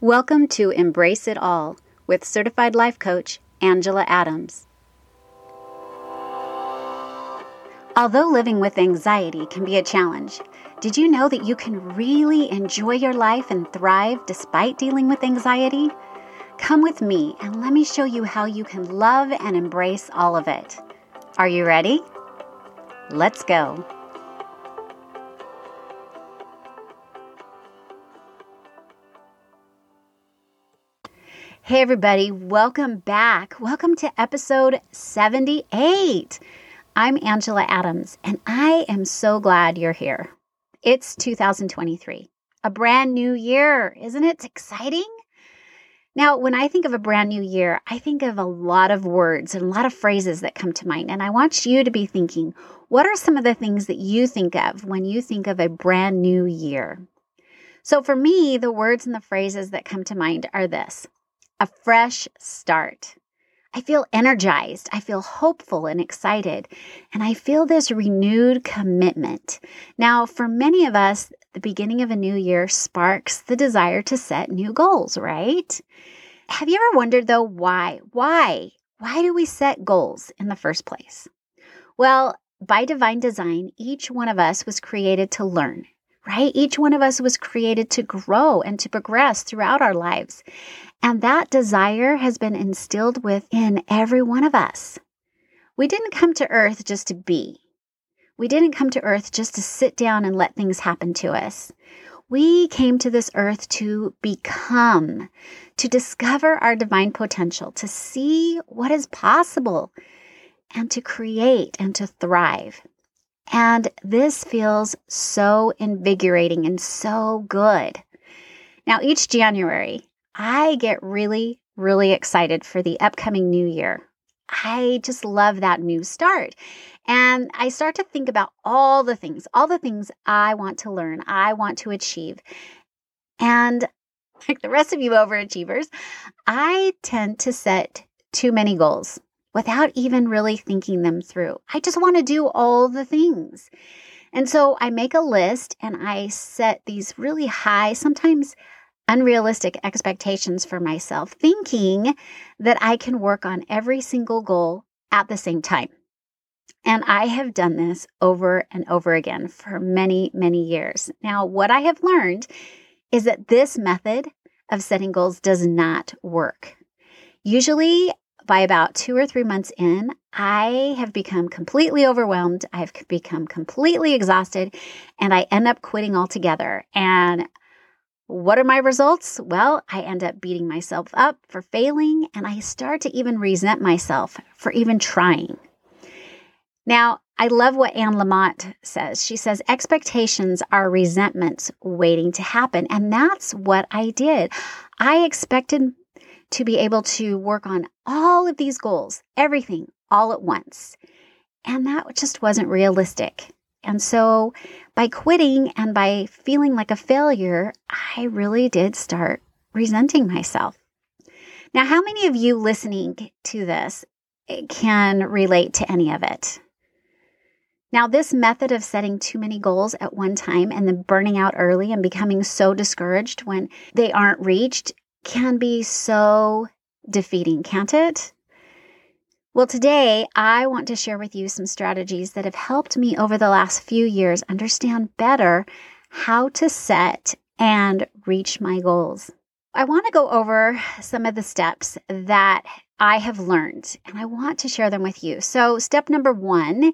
Welcome to Embrace It All with certified life coach Angela Adams. Although living with anxiety can be a challenge, did you know that you can really enjoy your life and thrive despite dealing with anxiety? Come with me and let me show you how you can love and embrace all of it. Are you ready? Let's go. Hey, everybody, welcome back. Welcome to episode 78. I'm Angela Adams, and I am so glad you're here. It's 2023, a brand new year. Isn't it exciting? Now, when I think of a brand new year, I think of a lot of words and a lot of phrases that come to mind. And I want you to be thinking what are some of the things that you think of when you think of a brand new year? So, for me, the words and the phrases that come to mind are this a fresh start. I feel energized. I feel hopeful and excited. And I feel this renewed commitment. Now, for many of us, the beginning of a new year sparks the desire to set new goals, right? Have you ever wondered, though, why? Why? Why do we set goals in the first place? Well, by divine design, each one of us was created to learn right? Each one of us was created to grow and to progress throughout our lives. And that desire has been instilled within every one of us. We didn't come to earth just to be. We didn't come to earth just to sit down and let things happen to us. We came to this earth to become, to discover our divine potential, to see what is possible, and to create and to thrive. And this feels so invigorating and so good. Now, each January, I get really, really excited for the upcoming new year. I just love that new start. And I start to think about all the things, all the things I want to learn, I want to achieve. And like the rest of you overachievers, I tend to set too many goals without even really thinking them through. I just want to do all the things. And so I make a list and I set these really high, sometimes unrealistic expectations for myself, thinking that I can work on every single goal at the same time. And I have done this over and over again for many, many years. Now, what I have learned is that this method of setting goals does not work. Usually, by about two or three months in, I have become completely overwhelmed. I've become completely exhausted and I end up quitting altogether. And what are my results? Well, I end up beating myself up for failing and I start to even resent myself for even trying. Now, I love what Anne Lamott says. She says, expectations are resentments waiting to happen. And that's what I did. I expected to be able to work on all of these goals, everything all at once. And that just wasn't realistic. And so by quitting and by feeling like a failure, I really did start resenting myself. Now, how many of you listening to this eh, can relate to any of it? Now, this method of setting too many goals at one time and then burning out early and becoming so discouraged when they aren't reached can be so defeating, can't it? Well, today I want to share with you some strategies that have helped me over the last few years understand better how to set and reach my goals. I want to go over some of the steps that I have learned and I want to share them with you. So, step number one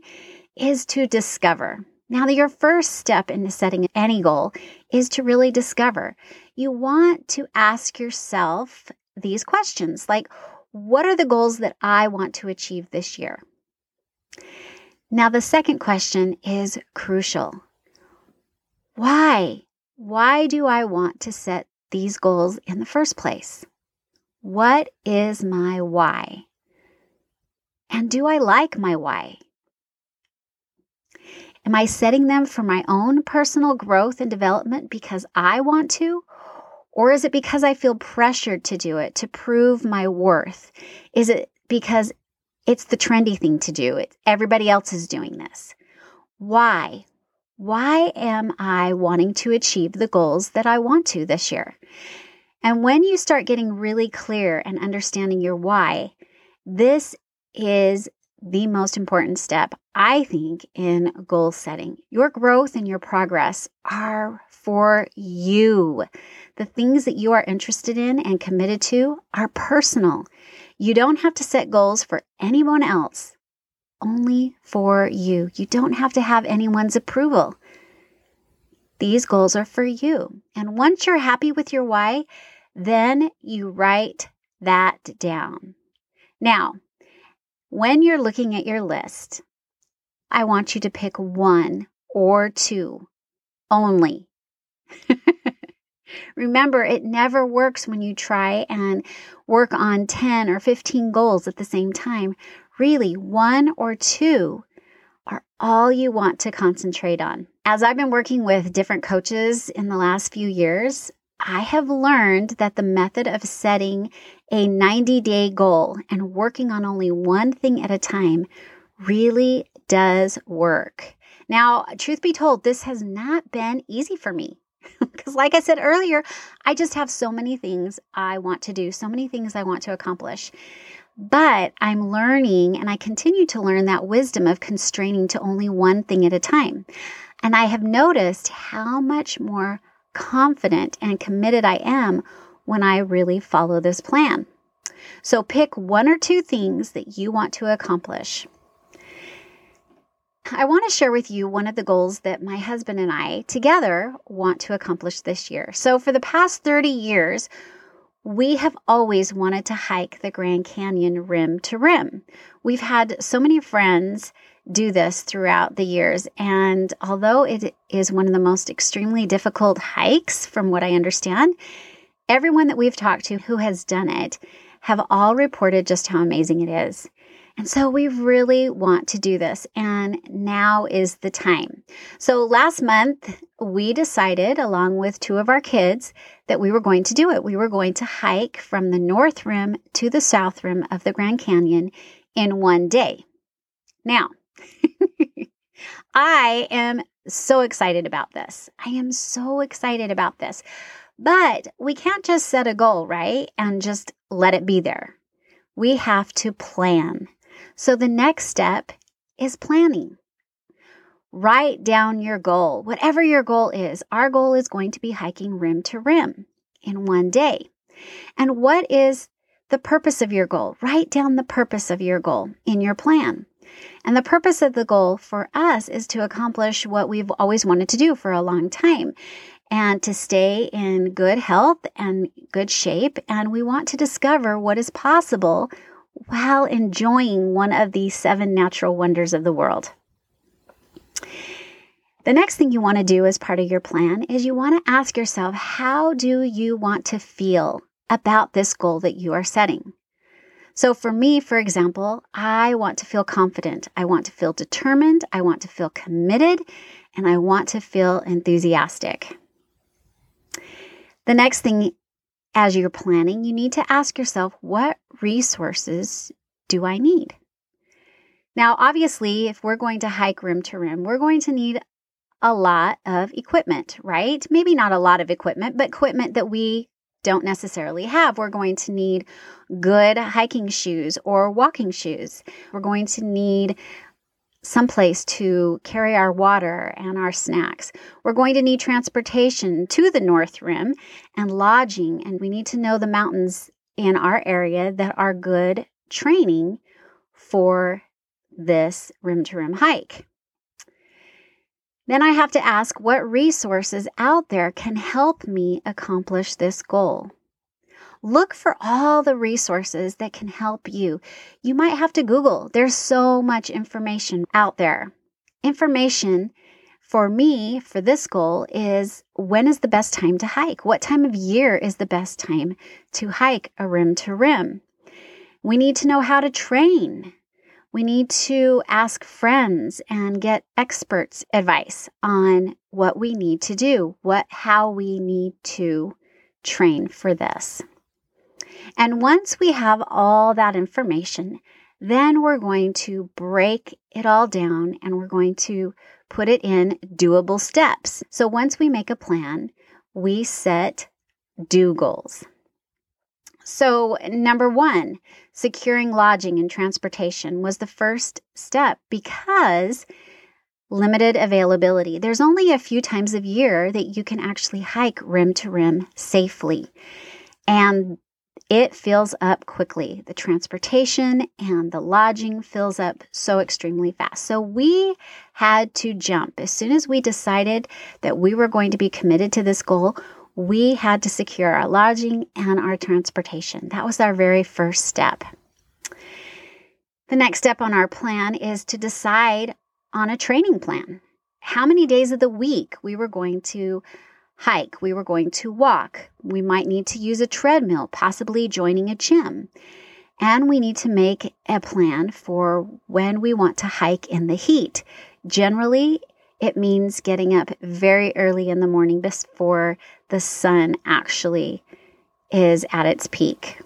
is to discover. Now, your first step in setting any goal is to really discover. You want to ask yourself these questions like, what are the goals that I want to achieve this year? Now, the second question is crucial. Why? Why do I want to set these goals in the first place? What is my why? And do I like my why? Am I setting them for my own personal growth and development because I want to? Or is it because I feel pressured to do it to prove my worth? Is it because it's the trendy thing to do? It, everybody else is doing this. Why? Why am I wanting to achieve the goals that I want to this year? And when you start getting really clear and understanding your why, this is the most important step, I think, in goal setting. Your growth and your progress are for you. The things that you are interested in and committed to are personal. You don't have to set goals for anyone else, only for you. You don't have to have anyone's approval. These goals are for you. And once you're happy with your why, then you write that down. Now, when you're looking at your list, I want you to pick one or two only. Remember, it never works when you try and work on 10 or 15 goals at the same time. Really, one or two are all you want to concentrate on. As I've been working with different coaches in the last few years, I have learned that the method of setting a 90 day goal and working on only one thing at a time really does work. Now, truth be told, this has not been easy for me. Because, like I said earlier, I just have so many things I want to do, so many things I want to accomplish. But I'm learning and I continue to learn that wisdom of constraining to only one thing at a time. And I have noticed how much more confident and committed I am when I really follow this plan. So pick one or two things that you want to accomplish. I want to share with you one of the goals that my husband and I together want to accomplish this year. So, for the past 30 years, we have always wanted to hike the Grand Canyon rim to rim. We've had so many friends do this throughout the years, and although it is one of the most extremely difficult hikes, from what I understand, everyone that we've talked to who has done it have all reported just how amazing it is. And so we really want to do this, and now is the time. So last month, we decided, along with two of our kids, that we were going to do it. We were going to hike from the north rim to the south rim of the Grand Canyon in one day. Now, I am so excited about this. I am so excited about this. But we can't just set a goal, right? And just let it be there. We have to plan. So the next step is planning. Write down your goal, whatever your goal is. Our goal is going to be hiking rim to rim in one day. And what is the purpose of your goal? Write down the purpose of your goal in your plan. And the purpose of the goal for us is to accomplish what we've always wanted to do for a long time and to stay in good health and good shape. And we want to discover what is possible while enjoying one of the seven natural wonders of the world. The next thing you want to do as part of your plan is you want to ask yourself, how do you want to feel about this goal that you are setting? So, for me, for example, I want to feel confident. I want to feel determined. I want to feel committed. And I want to feel enthusiastic. The next thing as you're planning, you need to ask yourself what resources do I need? Now, obviously, if we're going to hike rim to rim, we're going to need a lot of equipment, right? Maybe not a lot of equipment, but equipment that we don't necessarily have. We're going to need good hiking shoes or walking shoes. We're going to need someplace to carry our water and our snacks. We're going to need transportation to the North Rim and lodging, and we need to know the mountains in our area that are good training for this rim to rim hike. Then I have to ask what resources out there can help me accomplish this goal. Look for all the resources that can help you. You might have to Google. There's so much information out there. Information for me for this goal is when is the best time to hike? What time of year is the best time to hike a rim to rim? We need to know how to train. We need to ask friends and get experts advice on what we need to do, what how we need to train for this. And once we have all that information, then we're going to break it all down and we're going to put it in doable steps. So once we make a plan, we set do goals. So, number one, securing lodging and transportation was the first step because limited availability. There's only a few times of year that you can actually hike rim to rim safely. And it fills up quickly. The transportation and the lodging fills up so extremely fast. So we had to jump. As soon as we decided that we were going to be committed to this goal, we had to secure our lodging and our transportation. That was our very first step. The next step on our plan is to decide on a training plan. How many days of the week we were going to hike, we were going to walk, we might need to use a treadmill, possibly joining a gym. And we need to make a plan for when we want to hike in the heat. Generally, it means getting up very early in the morning before the sun actually is at its peak.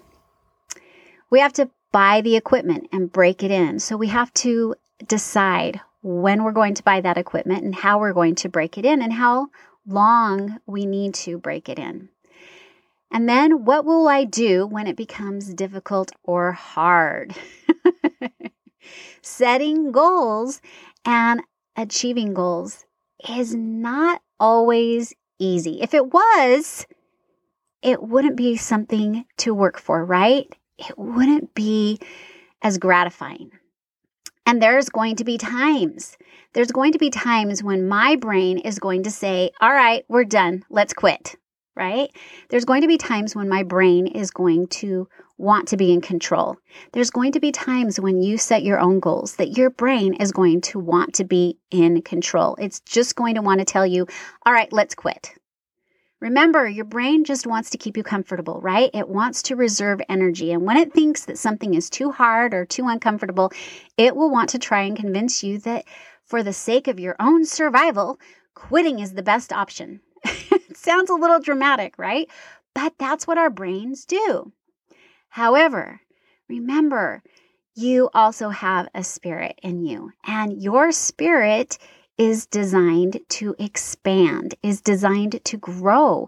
We have to buy the equipment and break it in. So we have to decide when we're going to buy that equipment and how we're going to break it in and how long we need to break it in. And then what will I do when it becomes difficult or hard? Setting goals and achieving goals is not always easy. If it was, it wouldn't be something to work for, right? It wouldn't be as gratifying. And there's going to be times, there's going to be times when my brain is going to say, All right, we're done, let's quit, right? There's going to be times when my brain is going to want to be in control. There's going to be times when you set your own goals that your brain is going to want to be in control. It's just going to want to tell you, all right, let's quit. Remember, your brain just wants to keep you comfortable, right? It wants to reserve energy. And when it thinks that something is too hard or too uncomfortable, it will want to try and convince you that for the sake of your own survival, quitting is the best option. sounds a little dramatic, right? But that's what our brains do. However, remember, you also have a spirit in you, and your spirit is designed to expand, is designed to grow,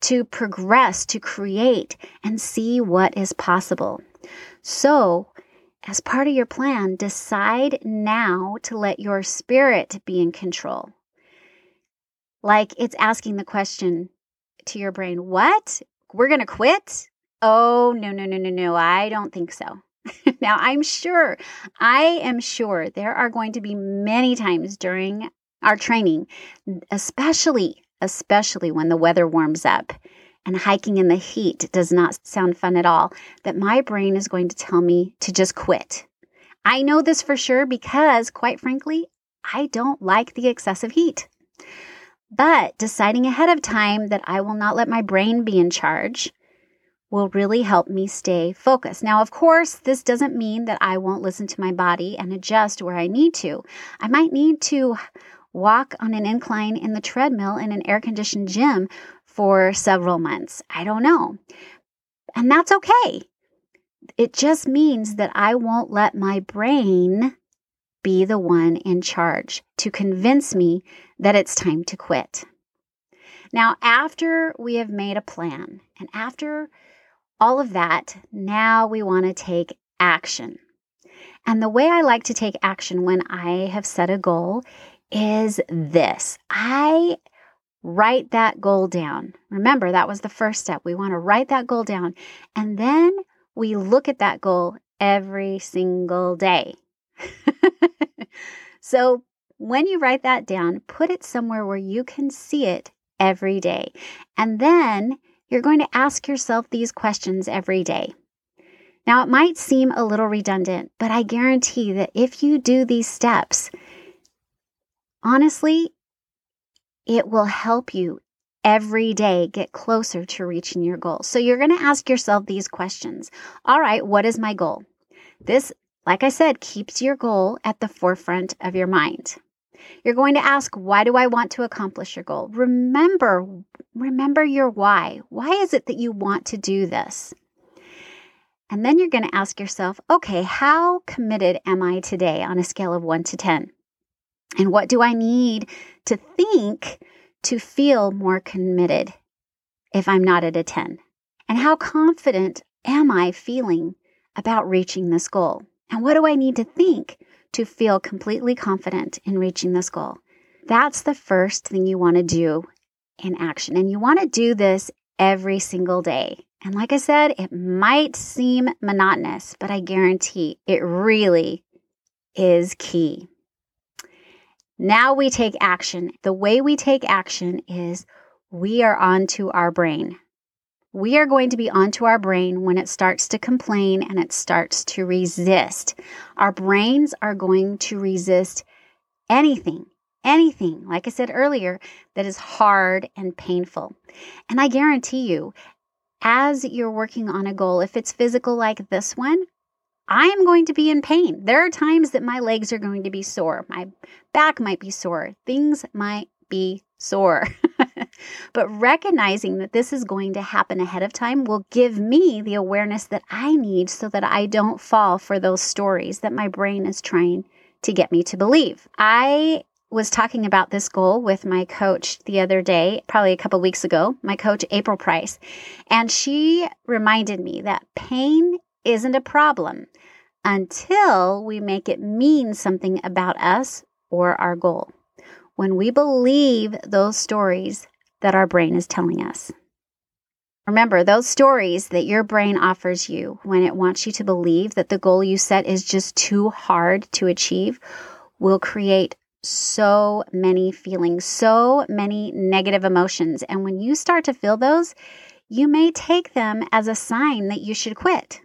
to progress, to create, and see what is possible. So, as part of your plan, decide now to let your spirit be in control. Like it's asking the question to your brain, What? We're going to quit? Oh, no, no, no, no, no. I don't think so. now, I'm sure, I am sure there are going to be many times during our training, especially, especially when the weather warms up and hiking in the heat does not sound fun at all, that my brain is going to tell me to just quit. I know this for sure because, quite frankly, I don't like the excessive heat. But deciding ahead of time that I will not let my brain be in charge will really help me stay focused. Now, of course, this doesn't mean that I won't listen to my body and adjust where I need to. I might need to walk on an incline in the treadmill in an air conditioned gym for several months. I don't know. And that's okay. It just means that I won't let my brain be the one in charge to convince me that it's time to quit. Now, after we have made a plan and after all of that, now we want to take action. And the way I like to take action when I have set a goal is this I write that goal down. Remember, that was the first step. We want to write that goal down. And then we look at that goal every single day. so when you write that down, put it somewhere where you can see it every day. And then you're going to ask yourself these questions every day. Now, it might seem a little redundant, but I guarantee that if you do these steps, honestly, it will help you every day get closer to reaching your goal. So you're going to ask yourself these questions. All right, what is my goal? This, like I said, keeps your goal at the forefront of your mind. You're going to ask, why do I want to accomplish your goal? Remember, remember your why. Why is it that you want to do this? And then you're going to ask yourself, okay, how committed am I today on a scale of 1 to 10? And what do I need to think to feel more committed if I'm not at a 10? And how confident am I feeling about reaching this goal? And what do I need to think to feel completely confident in reaching this goal? That's the first thing you want to do in action. And you want to do this every single day. And like I said, it might seem monotonous, but I guarantee it really is key. Now we take action. The way we take action is we are onto our brain. We are going to be onto our brain when it starts to complain and it starts to resist. Our brains are going to resist anything, anything, like I said earlier, that is hard and painful. And I guarantee you, as you're working on a goal, if it's physical like this one, I am going to be in pain. There are times that my legs are going to be sore. My back might be sore. Things might be sore. but recognizing that this is going to happen ahead of time will give me the awareness that I need so that I don't fall for those stories that my brain is trying to get me to believe. I was talking about this goal with my coach the other day, probably a couple weeks ago, my coach, April Price. And she reminded me that pain isn't a problem until we make it mean something about us or our goal. When we believe those stories that our brain is telling us. Remember, those stories that your brain offers you when it wants you to believe that the goal you set is just too hard to achieve will create so many feelings, so many negative emotions. And when you start to feel those, you may take them as a sign that you should quit.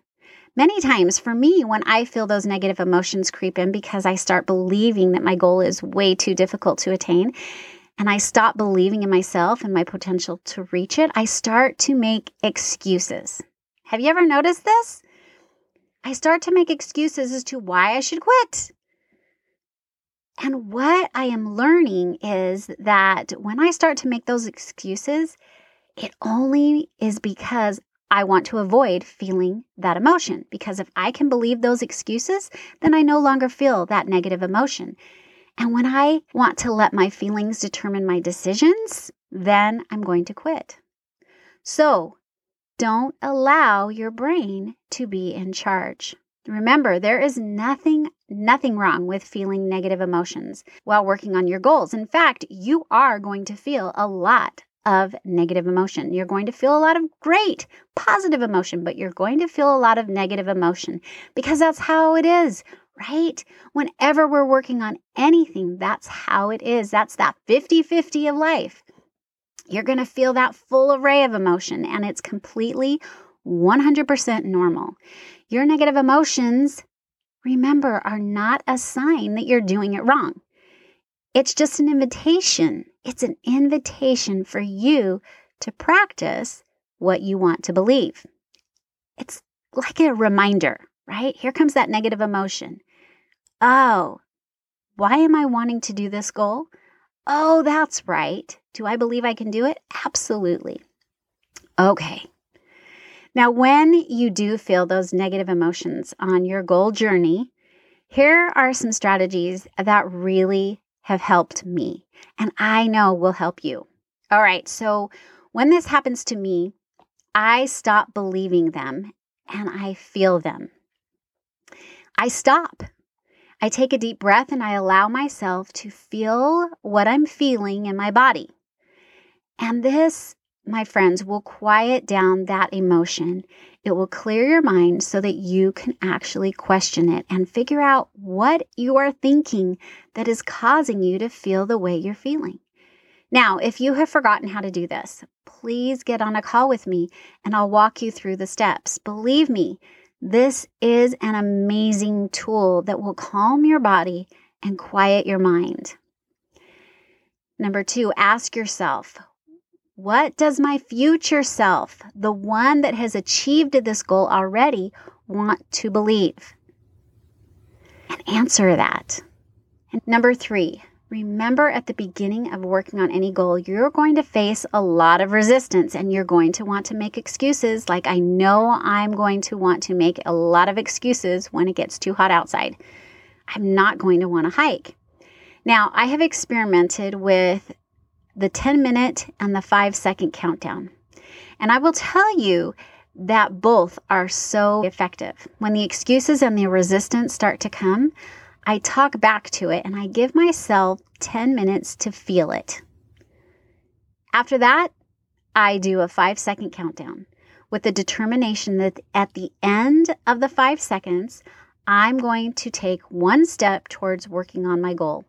Many times for me, when I feel those negative emotions creep in because I start believing that my goal is way too difficult to attain, and I stop believing in myself and my potential to reach it, I start to make excuses. Have you ever noticed this? I start to make excuses as to why I should quit. And what I am learning is that when I start to make those excuses, it only is because I want to avoid feeling that emotion. Because if I can believe those excuses, then I no longer feel that negative emotion. And when I want to let my feelings determine my decisions, then I'm going to quit. So don't allow your brain to be in charge. Remember, there is nothing, nothing wrong with feeling negative emotions while working on your goals. In fact, you are going to feel a lot of negative emotion. You're going to feel a lot of great positive emotion, but you're going to feel a lot of negative emotion because that's how it is, right? Whenever we're working on anything, that's how it is. That's that 50 50 of life. You're going to feel that full array of emotion, and it's completely 100% normal. Your negative emotions, remember, are not a sign that you're doing it wrong. It's just an invitation. It's an invitation for you to practice what you want to believe. It's like a reminder, right? Here comes that negative emotion. Oh, why am I wanting to do this goal? Oh, that's right. Do I believe I can do it? Absolutely. Okay, now, when you do feel those negative emotions on your goal journey, here are some strategies that really have helped me and I know will help you. All right, so when this happens to me, I stop believing them and I feel them. I stop. I take a deep breath and I allow myself to feel what I'm feeling in my body. And this my friends, will quiet down that emotion. It will clear your mind so that you can actually question it and figure out what you are thinking that is causing you to feel the way you're feeling. Now, if you have forgotten how to do this, please get on a call with me and I'll walk you through the steps. Believe me, this is an amazing tool that will calm your body and quiet your mind. Number two, ask yourself, what does my future self, the one that has achieved this goal already, want to believe? And answer that. And number three, remember at the beginning of working on any goal, you're going to face a lot of resistance and you're going to want to make excuses. Like I know I'm going to want to make a lot of excuses when it gets too hot outside. I'm not going to want to hike. Now, I have experimented with the 10 minute and the 5 second countdown. And I will tell you that both are so effective. When the excuses and the resistance start to come, I talk back to it and I give myself 10 minutes to feel it. After that, I do a five second countdown with the determination that at the end of the five seconds, I'm going to take one step towards working on my goal.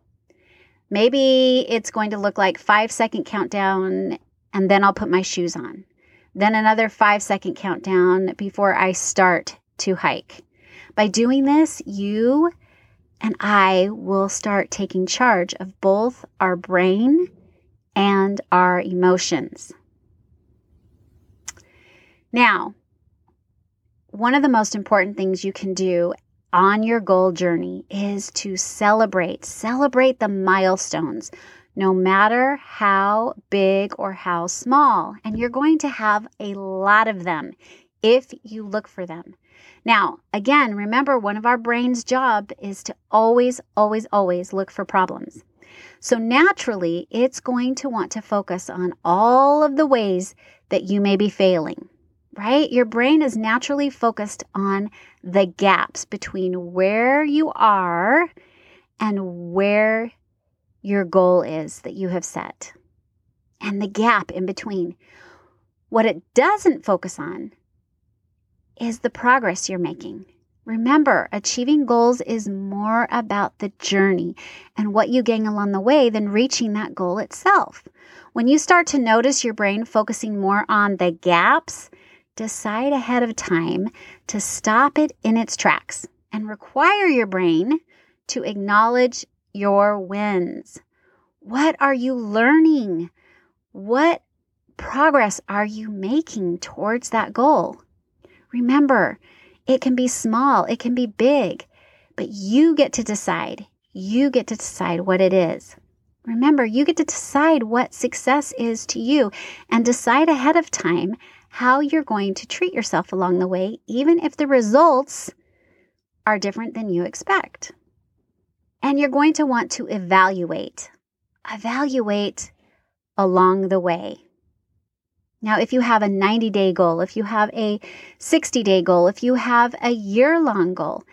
Maybe it's going to look like five second countdown and then I'll put my shoes on. Then another five second countdown before I start to hike. By doing this, you and I will start taking charge of both our brain and our emotions. Now, one of the most important things you can do on your goal journey is to celebrate, celebrate the milestones, no matter how big or how small. And you're going to have a lot of them if you look for them. Now, again, remember one of our brain's job is to always, always, always look for problems. So naturally, it's going to want to focus on all of the ways that you may be failing right? Your brain is naturally focused on the gaps between where you are and where your goal is that you have set, and the gap in between. What it doesn't focus on is the progress you're making. Remember, achieving goals is more about the journey and what you gain along the way than reaching that goal itself. When you start to notice your brain focusing more on the gaps decide ahead of time to stop it in its tracks and require your brain to acknowledge your wins. What are you learning? What progress are you making towards that goal? Remember, it can be small, it can be big, but you get to decide. You get to decide what it is. Remember, you get to decide what success is to you and decide ahead of time how you're going to treat yourself along the way, even if the results are different than you expect. And you're going to want to evaluate, evaluate along the way. Now, if you have a 90 day goal, if you have a 60 day goal, if you have a year long goal,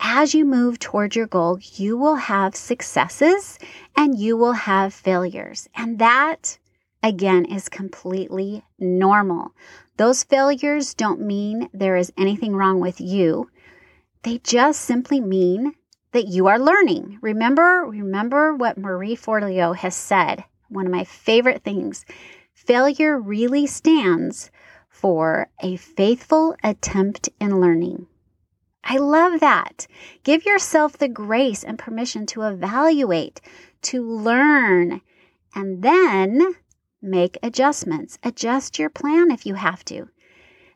as you move toward your goal, you will have successes and you will have failures. And that, again, is completely normal. Those failures don't mean there is anything wrong with you. They just simply mean that you are learning. Remember, remember what Marie Forleo has said. One of my favorite things. Failure really stands for a faithful attempt in learning. I love that. Give yourself the grace and permission to evaluate, to learn, and then make adjustments. Adjust your plan if you have to.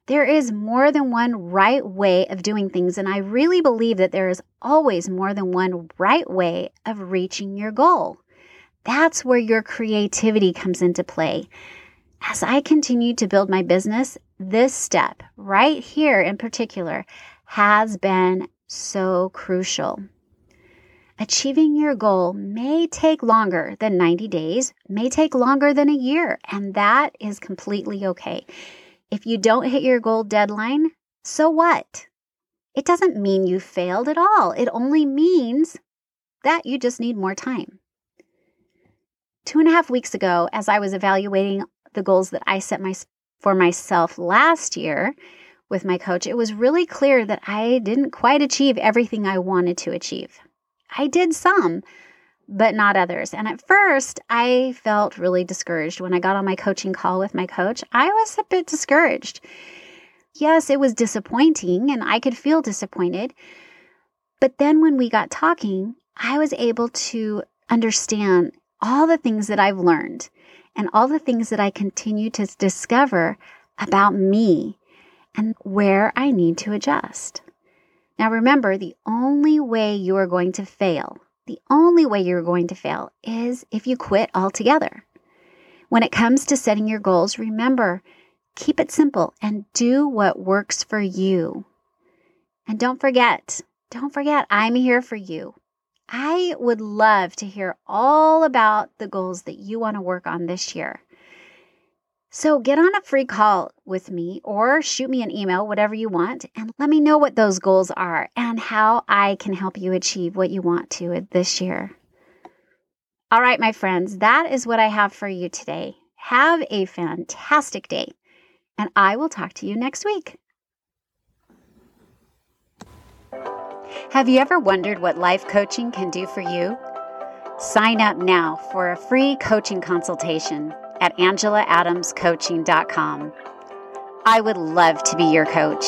There is more than one right way of doing things, and I really believe that there is always more than one right way of reaching your goal. That's where your creativity comes into play. As I continue to build my business, this step right here in particular has been so crucial. Achieving your goal may take longer than 90 days, may take longer than a year, and that is completely okay. If you don't hit your goal deadline, so what? It doesn't mean you failed at all. It only means that you just need more time. Two and a half weeks ago, as I was evaluating the goals that I set my, for myself last year with my coach, it was really clear that I didn't quite achieve everything I wanted to achieve. I did some, but not others. And at first, I felt really discouraged when I got on my coaching call with my coach. I was a bit discouraged. Yes, it was disappointing, and I could feel disappointed. But then when we got talking, I was able to understand all the things that I've learned and all the things that I continue to discover about me and where I need to adjust. Now remember, the only way you are going to fail, the only way you're going to fail is if you quit altogether. When it comes to setting your goals, remember, keep it simple and do what works for you. And don't forget, don't forget, I'm here for you. I would love to hear all about the goals that you want to work on this year. So get on a free call with me or shoot me an email, whatever you want, and let me know what those goals are and how I can help you achieve what you want to this year. All right, my friends, that is what I have for you today. Have a fantastic day, and I will talk to you next week. Have you ever wondered what life coaching can do for you? Sign up now for a free coaching consultation at angelaadamscoaching.com. I would love to be your coach.